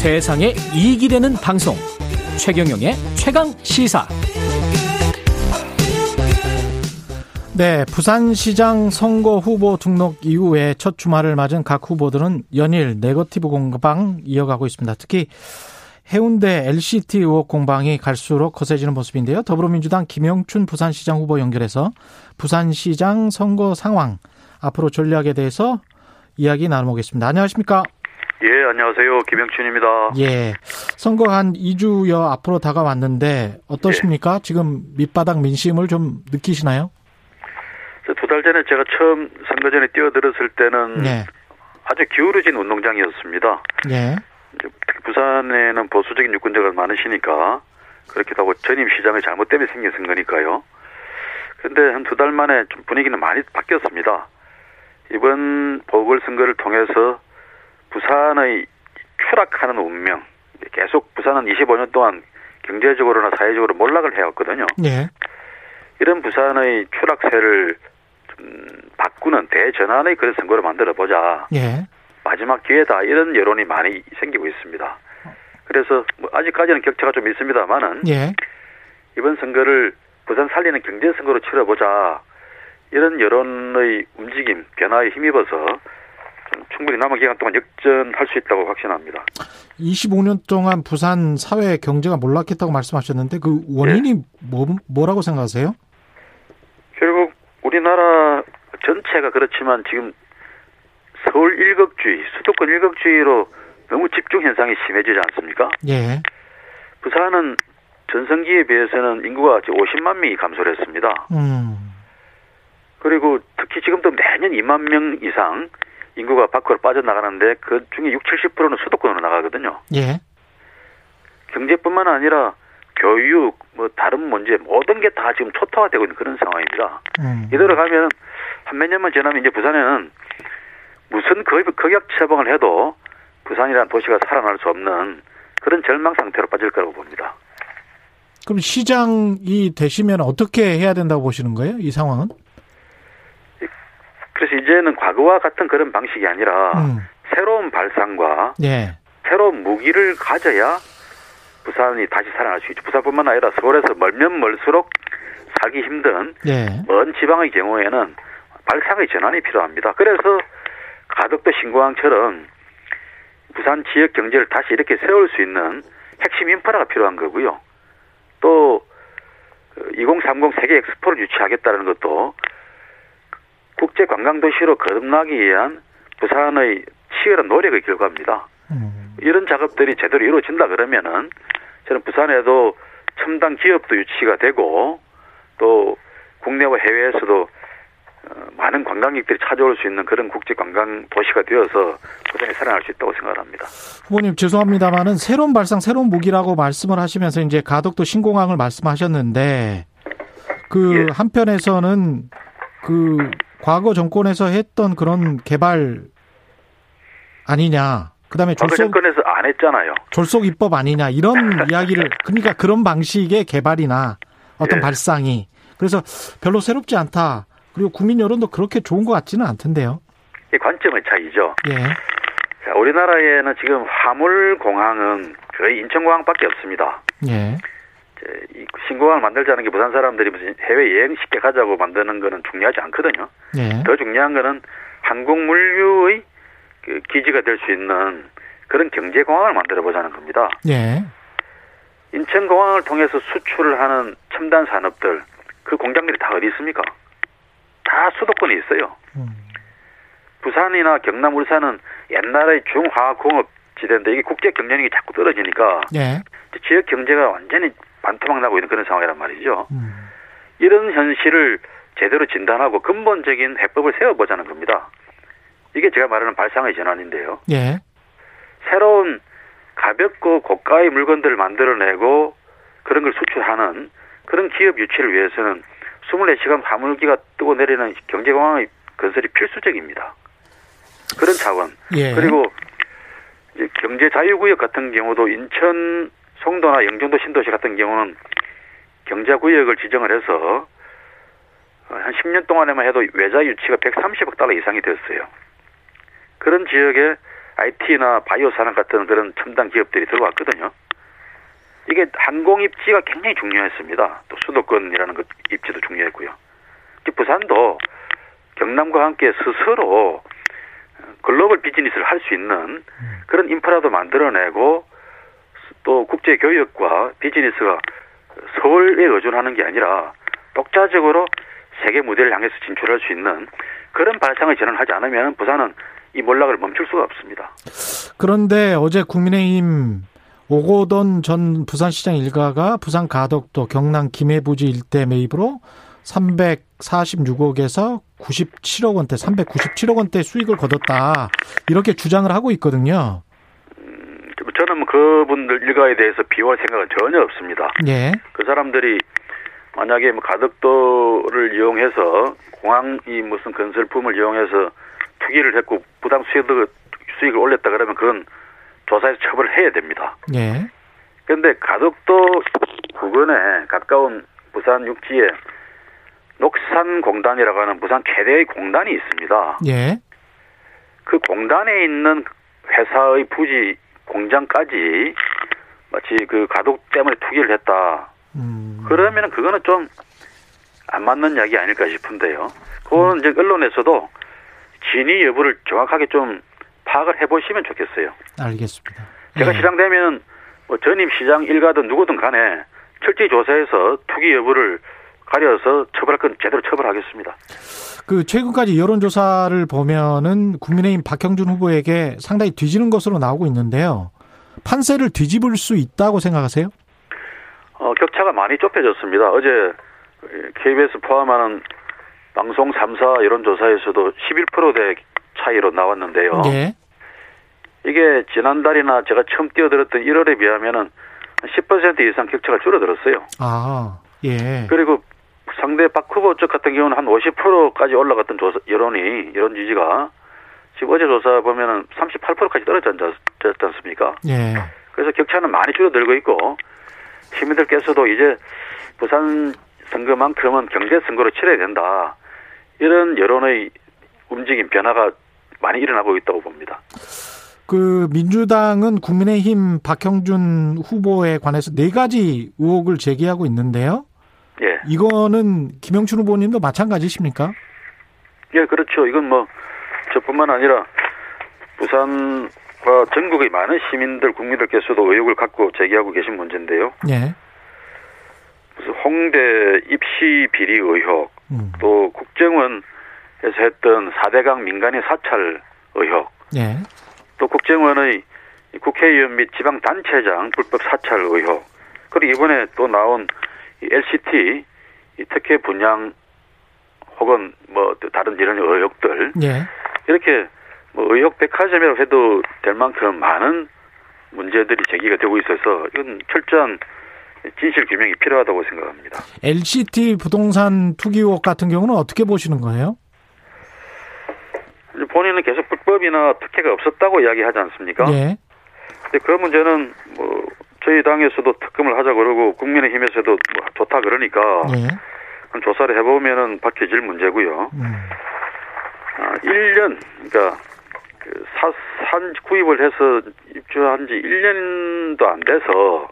세상에 이익이 되는 방송 최경영의 최강 시사 네, 부산시장 선거 후보 등록 이후에 첫 주말을 맞은 각 후보들은 연일 네거티브 공방 이어가고 있습니다. 특히 해운대 LCT 의혹 공방이 갈수록 거세지는 모습인데요. 더불어민주당 김영춘 부산시장 후보 연결해서 부산시장 선거 상황 앞으로 전략에 대해서 이야기 나눠보겠습니다. 안녕하십니까? 예, 안녕하세요. 김영춘입니다. 예. 선거 한 2주여 앞으로 다가왔는데 어떠십니까? 예. 지금 밑바닥 민심을 좀 느끼시나요? 두 달 전에 제가 처음 선거 전에 뛰어들었을 때는 예. 아주 기울어진 운동장이었습니다. 예. 특히 부산에는 보수적인 유권자가 많으시니까 그렇기도 하고 전임 시장의 잘못 때문에 생긴 선거니까요. 그런데 한 두 달 만에 좀 분위기는 많이 바뀌었습니다. 이번 보궐선거를 통해서 부산의 추락하는 운명, 계속 부산은 25년 동안 경제적으로나 사회적으로 몰락을 해왔거든요. 예. 이런 부산의 추락세를 좀 바꾸는 대전환의 그런 선거를 만들어 보자. 예. 마지막 기회다 이런 여론이 많이 생기고 있습니다. 그래서 뭐 아직까지는 격차가 좀 있습니다만은 예. 이번 선거를 부산 살리는 경제 선거로 치러보자 이런 여론의 움직임 변화에 힘입어서 충분히 남은 기간 동안 역전할 수 있다고 확신합니다. 25년 동안 부산 사회 경제가 몰락했다고 말씀하셨는데 그 원인이 네. 뭐, 뭐라고 생각하세요? 결국 우리나라 전체가 그렇지만 지금 서울 일극주의, 수도권 일극주의로 너무 집중 현상이 심해지지 않습니까? 예. 부산은 전성기에 비해서는 인구가 50만 명이 감소를 했습니다. 음. 그리고 특히 지금도 매년 2만 명 이상 인구가 밖으로 빠져나가는데 그 중에 6, 70%는 수도권으로 나가거든요. 예. 경제뿐만 아니라 교육, 뭐 다른 문제 모든 게 다 지금 초토화되고 있는 그런 상황입니다. 음. 이대로 가면 한 몇 년만 지나면 이제 부산에는 무슨 극약 처방을 해도 부산이라는 도시가 살아날 수 없는 그런 절망 상태로 빠질 거라고 봅니다. 그럼 시장이 되시면 어떻게 해야 된다고 보시는 거예요? 이 상황은? 그래서 이제는 과거와 같은 그런 방식이 아니라 음. 새로운 발상과 예. 새로운 무기를 가져야 부산이 다시 살아날 수 있죠. 부산뿐만 아니라 서울에서 멀면 멀수록 살기 힘든 예. 먼 지방의 경우에는 발상의 전환이 필요합니다. 그래서 가덕도 신공항처럼 부산 지역 경제를 다시 이렇게 세울 수 있는 핵심 인프라가 필요한 거고요. 또 2030 세계 엑스포를 유치하겠다는 것도 국제 관광 도시로 거듭나기 위한 부산의 치열한 노력의 결과입니다. 음. 이런 작업들이 제대로 이루어진다 그러면은 저는 부산에도 첨단 기업도 유치가 되고 또 국내와 해외에서도 어, 많은 관광객들이 찾아올 수 있는 그런 국제 관광 도시가 되어서 부산이 살아날 수 있다고 생각합니다. 후보님 죄송합니다만은 새로운 발상, 새로운 무기라고 말씀을 하시면서 이제 가덕도 신공항을 말씀하셨는데 그 예. 한편에서는 그 과거 정권에서 했던 그런 개발 아니냐. 그다음에 졸속 정권에서 안 했잖아요. 졸속 입법 아니냐 이런 이야기를 그러니까 그런 방식의 개발이나 어떤 예. 발상이 그래서 별로 새롭지 않다. 그리고 국민 여론도 그렇게 좋은 것 같지는 않던데요. 이 관점의 차이죠. 예. 자, 우리나라에는 지금 화물 공항은 거의 인천공항밖에 없습니다. 예. 이 신공항을 만들자는 게 부산 사람들이 무슨 해외 여행 쉽게 가자고 만드는 거는 중요하지 않거든요. 예. 더 중요한 거는 한국 물류의 그 기지가 될 수 있는 그런 경제 공항을 만들어 보자는 겁니다. 예. 인천 공항을 통해서 수출을 하는 첨단 산업들 그 공장들이 다 어디 있습니까? 다 수도권에 있어요. 음. 부산이나 경남, 울산은 옛날의 중화공업 지대인데 이게 국제 경쟁력이 자꾸 떨어지니까 예. 지역 경제가 완전히 반토막 나고 있는 그런 상황이란 말이죠. 음. 이런 현실을 제대로 진단하고 근본적인 해법을 세워보자는 겁니다. 이게 제가 말하는 발상의 전환인데요. 예. 새로운 가볍고 고가의 물건들을 만들어내고 그런 걸 수출하는 그런 기업 유치를 위해서는 24시간 화물기가 뜨고 내리는 경제공항의 건설이 필수적입니다. 그런 차원. 예. 그리고 이제 경제 자유구역 같은 경우도 인천 송도나 영종도 신도시 같은 경우는 경제구역을 지정을 해서 한 10년 동안에만 해도 외자 유치가 130억 달러 이상이 됐어요. 그런 지역에 IT나 바이오 산업 같은 그런 첨단 기업들이 들어왔거든요. 이게 항공 입지가 굉장히 중요했습니다. 또 수도권이라는 것 입지도 중요했고요. 부산도 경남과 함께 스스로 글로벌 비즈니스를 할 수 있는 그런 인프라도 만들어내고 또 국제 교역과 비즈니스가 서울에 의존하는 게 아니라 독자적으로 세계 무대를 향해서 진출할 수 있는 그런 발상을 저는 하지 않으면 부산은 이 몰락을 멈출 수가 없습니다. 그런데 어제 국민의힘 오고돈 전 부산시장 일가가 부산 가덕도 경남 김해부지 일대 매입으로 346억에서 97억 원대, 397억 원대 수익을 거뒀다. 이렇게 주장을 하고 있거든요. 그분들 일가에 대해서 비호할 생각은 전혀 없습니다. 예. 그 사람들이 만약에 뭐 가덕도를 이용해서 공항 이 무슨 건설품을 이용해서 투기를 했고 부당 수익을 수익을 올렸다 그러면 그건 조사해서 처벌을 해야 됩니다. 예. 그런데 가덕도 부근에 가까운 부산 육지에 녹산공단이라고 하는 부산 최대의 공단이 있습니다. 예. 그 공단에 있는 회사의 부지 공장까지 마치 그 가덕 때문에 투기를 했다. 음. 그러면 그거는 좀 안 맞는 이야기 아닐까 싶은데요. 그거는 음. 이제 언론에서도 진위 여부를 정확하게 좀 파악을 해보시면 좋겠어요. 알겠습니다. 제가 예. 시장되면 뭐 전임 시장 일가든 누구든 간에 철저히 조사해서 투기 여부를 가려서 처벌할 건 제대로 처벌하겠습니다. 그 최근까지 여론조사를 보면은 국민의힘 박형준 후보에게 상당히 뒤지는 것으로 나오고 있는데요. 판세를 뒤집을 수 있다고 생각하세요? 어, 격차가 많이 좁혀졌습니다. 어제 KBS 포함하는 방송 3사 여론조사에서도 11%대 차이로 나왔는데요. 예. 이게 지난달이나 제가 처음 뛰어들었던 1월에 비하면은 10% 이상 격차가 줄어들었어요. 아, 예. 그리고 상대 박 후보 쪽 같은 경우는 한 50%까지 올라갔던 조사, 여론이, 여론 지지가 지금 어제 조사 보면은 38%까지 떨어졌지 않습니까? 예. 그래서 격차는 많이 줄어들고 있고, 시민들께서도 이제 부산 선거만큼은 경제 선거로 치러야 된다. 이런 여론의 움직임, 변화가 많이 일어나고 있다고 봅니다. 그 민주당은 국민의힘 박형준 후보에 관해서 네 가지 의혹을 제기하고 있는데요. 예. 이거는 김영춘 후보님도 마찬가지십니까? 예, 그렇죠. 이건 뭐 저뿐만 아니라 부산과 전국의 많은 시민들, 국민들께서도 의혹을 갖고 제기하고 계신 문제인데요. 예. 무슨 홍대 입시 비리 의혹, 음. 또 국정원에서 했던 4대강 민간인 사찰 의혹, 예. 또 국정원의 국회의원 및 지방단체장 불법 사찰 의혹, 그리고 이번에 또 나온 LCT 특혜 분양 혹은 뭐 다른 이런 의혹들 예. 이렇게 뭐 의혹 백화점이라고 해도 될 만큼 많은 문제들이 제기가 되고 있어서 이건 철저한 진실 규명이 필요하다고 생각합니다. LCT 부동산 투기 의혹 같은 경우는 어떻게 보시는 거예요? 본인은 계속 불법이나 특혜가 없었다고 이야기하지 않습니까? 예. 근데 그 문제는 뭐 저희 당에서도 특검을 하자 그러고 국민의힘에서도 뭐 좋다 그러니까 예. 조사를 해보면은 밝혀질 문제고요. 음. 아, 1년 그러니까 그 사, 산 구입을 해서 입주한 지 1년도 안 돼서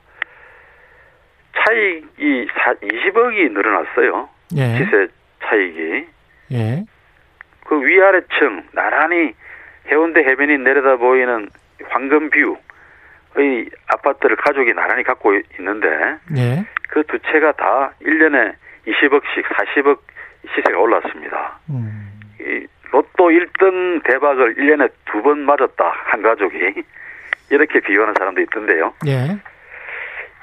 차익이 20억이 늘어났어요. 예. 시세 차익이. 예. 그 위아래층 나란히 해운대 해변이 내려다 보이는 황금뷰 의 아파트를 가족이 나란히 갖고 있는데 예. 그 두 채가 다 1년에 20억씩 40억 시세가 올랐습니다. 음. 이 로또 1등 대박을 1년에 두 번 맞았다. 한 가족이. 이렇게 비유하는 사람도 있던데요. 예.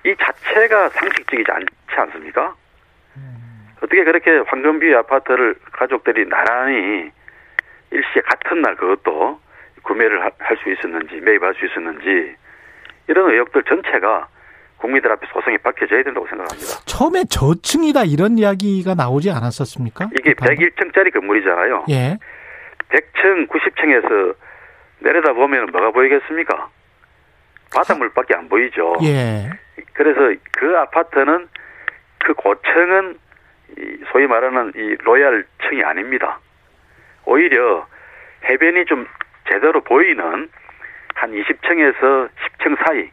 이 자체가 상식적이지 않지 않습니까? 음. 어떻게 그렇게 황금비 아파트를 가족들이 나란히 일시에 같은 날 그것도 구매를 할 수 있었는지 매입할 수 있었는지 이런 의혹들 전체가 국민들 앞에 소송이 밝혀져야 된다고 생각합니다. 처음에 저층이다 이런 이야기가 나오지 않았었습니까? 이게 101층짜리 건물이잖아요. 예. 100층, 90층에서 내려다 보면 뭐가 보이겠습니까? 바닷물밖에 안 보이죠. 예. 그래서 그 아파트는 그 고층은 소위 말하는 이 로얄 층이 아닙니다. 오히려 해변이 좀 제대로 보이는 한 20층에서 10층 사이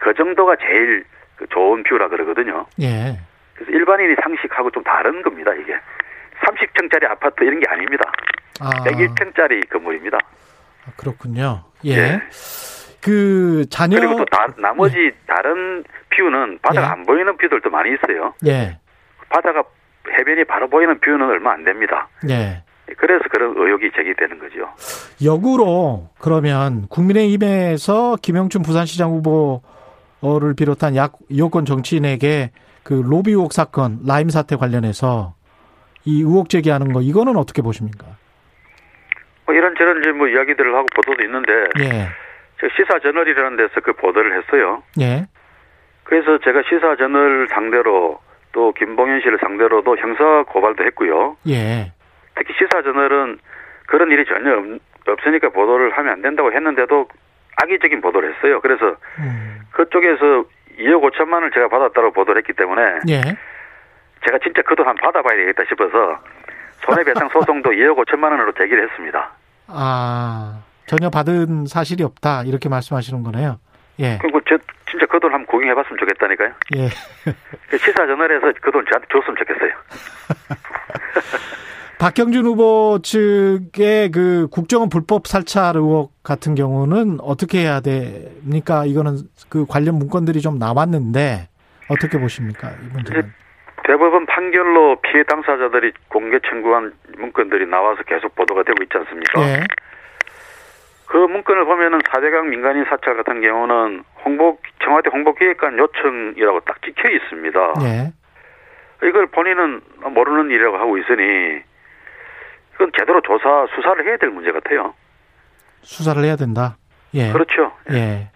그 정도가 제일 그 좋은 view라 그러거든요. 예. 그래서 일반인이 상식하고 좀 다른 겁니다, 이게. 30층짜리 아파트 이런 게 아닙니다. 아. 101층짜리 건물입니다. 아, 그렇군요. 예. 예. 그 자녀 그리고 또 다, 나머지 예. 다른 view는 바다가 예. 안 보이는 view들도 많이 있어요. 예. 바다가 해변이 바로 보이는 view는 얼마 안 됩니다. 예. 그래서 그런 의혹이 제기되는 거죠. 역으로 그러면 국민의힘에서 김영춘 부산시장 후보를 비롯한 약 여권 정치인에게 그 로비 의혹 사건 라임 사태 관련해서 이 의혹 제기하는 거 이거는 어떻게 보십니까? 뭐 이런저런 이제 뭐 이야기들을 하고 보도도 있는데 예. 제가 시사 저널이라는 데서 그 보도를 했어요. 예. 그래서 제가 시사 저널 상대로 또 김봉현 씨를 상대로도 형사 고발도 했고요. 예. 특히 시사저널은 그런 일이 전혀 없으니까 보도를 하면 안 된다고 했는데도 악의적인 보도를 했어요. 그래서 음. 그쪽에서 2억 5천만 원을 제가 받았다고 보도를 했기 때문에 예. 제가 진짜 그 돈 한 받아봐야 되겠다 싶어서 손해배상 소송도 2억 5천만 원으로 제기를 했습니다. 아 전혀 받은 사실이 없다 이렇게 말씀하시는 거네요. 예. 그리고 저 진짜 그 돈 한번 구경해봤으면 좋겠다니까요. 예. 그 시사 저널에서 그 돈 저한테 줬으면 좋겠어요. 박경준 후보 측의 그 국정원 불법 살찰 의혹 같은 경우는 어떻게 해야 됩니까? 이거는 그 관련 문건들이 좀 나왔는데 어떻게 보십니까? 이 문제는. 대법원 판결로 피해 당사자들이 공개 청구한 문건들이 나와서 계속 보도가 되고 있지 않습니까? 예. 그 문건을 보면은 사대강 민간인 사찰 같은 경우는 홍보 청와대 홍보기획관 요청이라고 딱 찍혀 있습니다. 예. 이걸 본인은 모르는 일이라고 하고 있으니 이건 제대로 조사 수사를 해야 될 문제 같아요. 수사를 해야 된다. 예. 그렇죠. 예.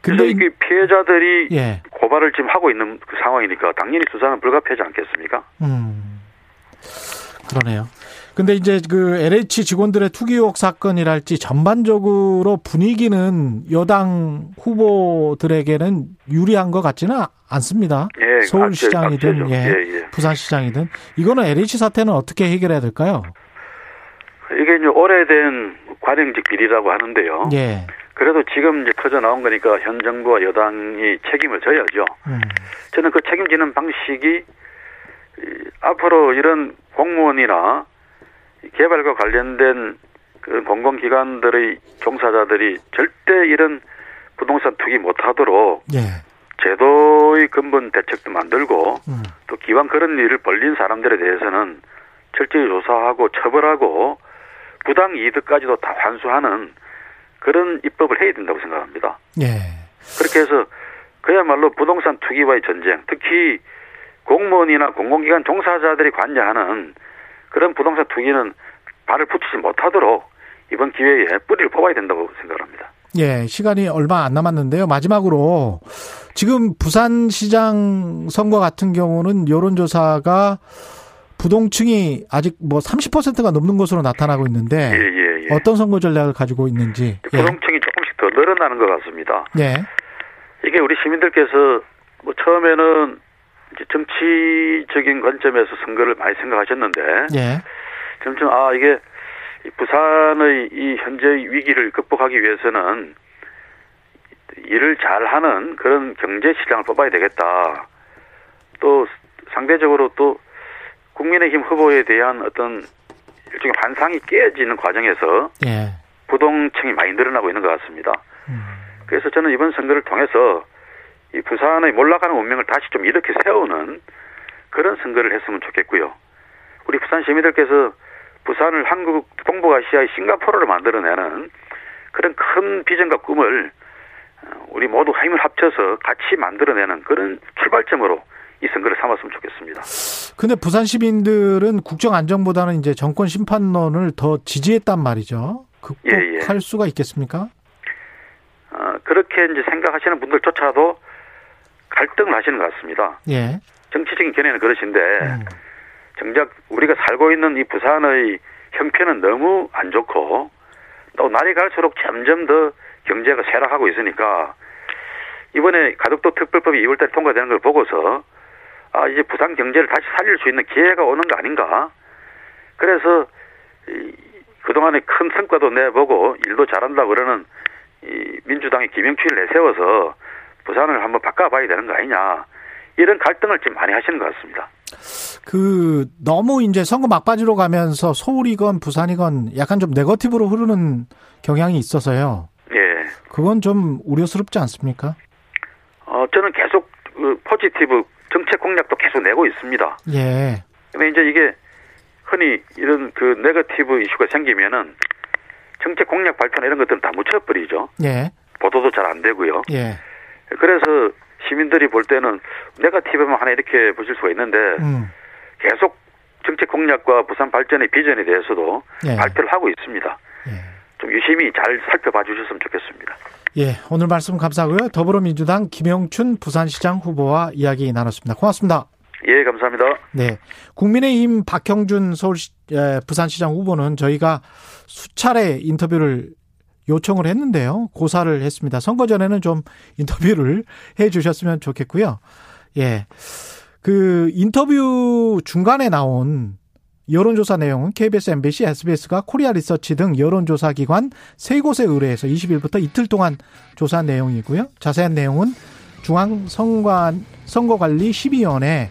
근데 이게 피해자들이 예. 고발을 지금 하고 있는 그 상황이니까 당연히 수사는 불가피하지 않겠습니까? 음. 그러네요. 근데 이제 그 LH 직원들의 투기 의혹 사건이랄지 전반적으로 분위기는 여당 후보들에게는 유리한 것 같지는 않습니다. 예, 서울시장이든 예, 예, 예. 부산시장이든 이거는 LH 사태는 어떻게 해결해야 될까요? 이게 이제 오래된 관행직 비리라고 하는데요. 예. 그래도 지금 이제 터져 나온 거니까 현 정부와 여당이 책임을 져야죠. 음. 저는 그 책임지는 방식이 앞으로 이런 공무원이나 개발과 관련된 그 공공기관들의 종사자들이 절대 이런 부동산 투기 못하도록 예. 제도의 근본 대책도 만들고 음. 또 기왕 그런 일을 벌린 사람들에 대해서는 철저히 조사하고 처벌하고 부당 이득까지도 다 환수하는 그런 입법을 해야 된다고 생각합니다. 예. 그렇게 해서 그야말로 부동산 투기와의 전쟁, 특히 공무원이나 공공기관 종사자들이 관여하는 그런 부동산 투기는 발을 붙이지 못하도록 이번 기회에 뿌리를 뽑아야 된다고 생각합니다. 예, 시간이 얼마 안 남았는데요. 마지막으로 지금 부산시장 선거 같은 경우는 여론조사가 부동층이 아직 뭐 30%가 넘는 것으로 나타나고 있는데 예, 예, 예. 어떤 선거 전략을 가지고 있는지 예. 부동층이 예. 조금씩 더 늘어나는 것 같습니다. 예. 이게 우리 시민들께서 뭐 처음에는 이제 정치적인 관점에서 선거를 많이 생각하셨는데 예. 점점 아 이게 부산의 이 현재 위기를 극복하기 위해서는 일을 잘하는 그런 경제 시장을 뽑아야 되겠다. 또 상대적으로 또 국민의힘 후보에 대한 어떤 일종의 반상이 깨지는 과정에서 예. 부동층이 많이 늘어나고 있는 것 같습니다. 음. 그래서 저는 이번 선거를 통해서 이 부산의 몰락하는 운명을 다시 좀 이렇게 세우는 그런 선거를 했으면 좋겠고요. 우리 부산 시민들께서 부산을 한국 동북아시아의 싱가포르로 만들어내는 그런 큰 비전과 꿈을 어, 우리 모두 힘을 합쳐서 같이 만들어내는 그런 출발점으로 이 선거를 삼았으면 좋겠습니다. 근데 부산 시민들은 국정 안정보다는 이제 정권 심판론을 더 지지했단 말이죠. 극복할 예, 예. 수가 있겠습니까? 어, 그렇게 이제 생각하시는 분들조차도 갈등을 하시는 것 같습니다. 예. 정치적인 견해는 그러신데 음. 정작 우리가 살고 있는 이 부산의 형편은 너무 안 좋고 또 날이 갈수록 점점 더 경제가 쇠락하고 있으니까 이번에 가덕도 특별법이 2월달에 통과되는 걸 보고서 아 이제 부산 경제를 다시 살릴 수 있는 기회가 오는 거 아닌가 그래서 이, 그동안에 큰 성과도 내보고 일도 잘한다 그러는 이 민주당이 김영춘을 내세워서 부산을 한번 바꿔봐야 되는 거 아니냐 이런 갈등을 좀 많이 하시는 것 같습니다. 그 너무 이제 선거 막바지로 가면서 서울이건 부산이건 약간 좀 네거티브로 흐르는 경향이 있어서요. 예. 그건 좀 우려스럽지 않습니까? 어 저는 계속 그 포지티브 정책 공약도 계속 내고 있습니다. 예. 근데 이제 이게 흔히 이런 그 네거티브 이슈가 생기면은 정책 공약 발표나 이런 것들은 다 묻혀버리죠. 예. 보도도 잘 안 되고요. 예. 그래서 시민들이 볼 때는 네거티브만 하나 이렇게 보실 수가 있는데 음. 계속 정책 공약과 부산 발전의 비전에 대해서도 예. 발표를 하고 있습니다. 예. 좀 유심히 잘 살펴봐 주셨으면 좋겠습니다. 예, 오늘 말씀 감사하고요. 더불어민주당 김영춘 부산시장 후보와 이야기 나눴습니다. 고맙습니다. 예, 감사합니다. 네. 국민의힘 박형준 서울 부산시장 후보는 저희가 수차례 인터뷰를 요청을 했는데요. 고사를 했습니다. 선거 전에는 좀 인터뷰를 해 주셨으면 좋겠고요. 예. 그 인터뷰 중간에 나온 여론조사 내용은 KBS, MBC, SBS가 코리아 리서치 등 여론조사 기관 세 곳에 의뢰해서 20일부터 이틀 동안 조사한 내용이고요. 자세한 내용은 중앙선관 선거관리 12위원회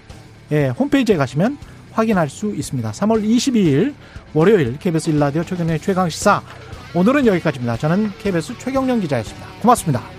홈페이지에 가시면 확인할 수 있습니다. 3월 22일 월요일 KBS 일라디오 최경련의 최강시사 오늘은 여기까지입니다. 저는 KBS 최경련 기자였습니다. 고맙습니다.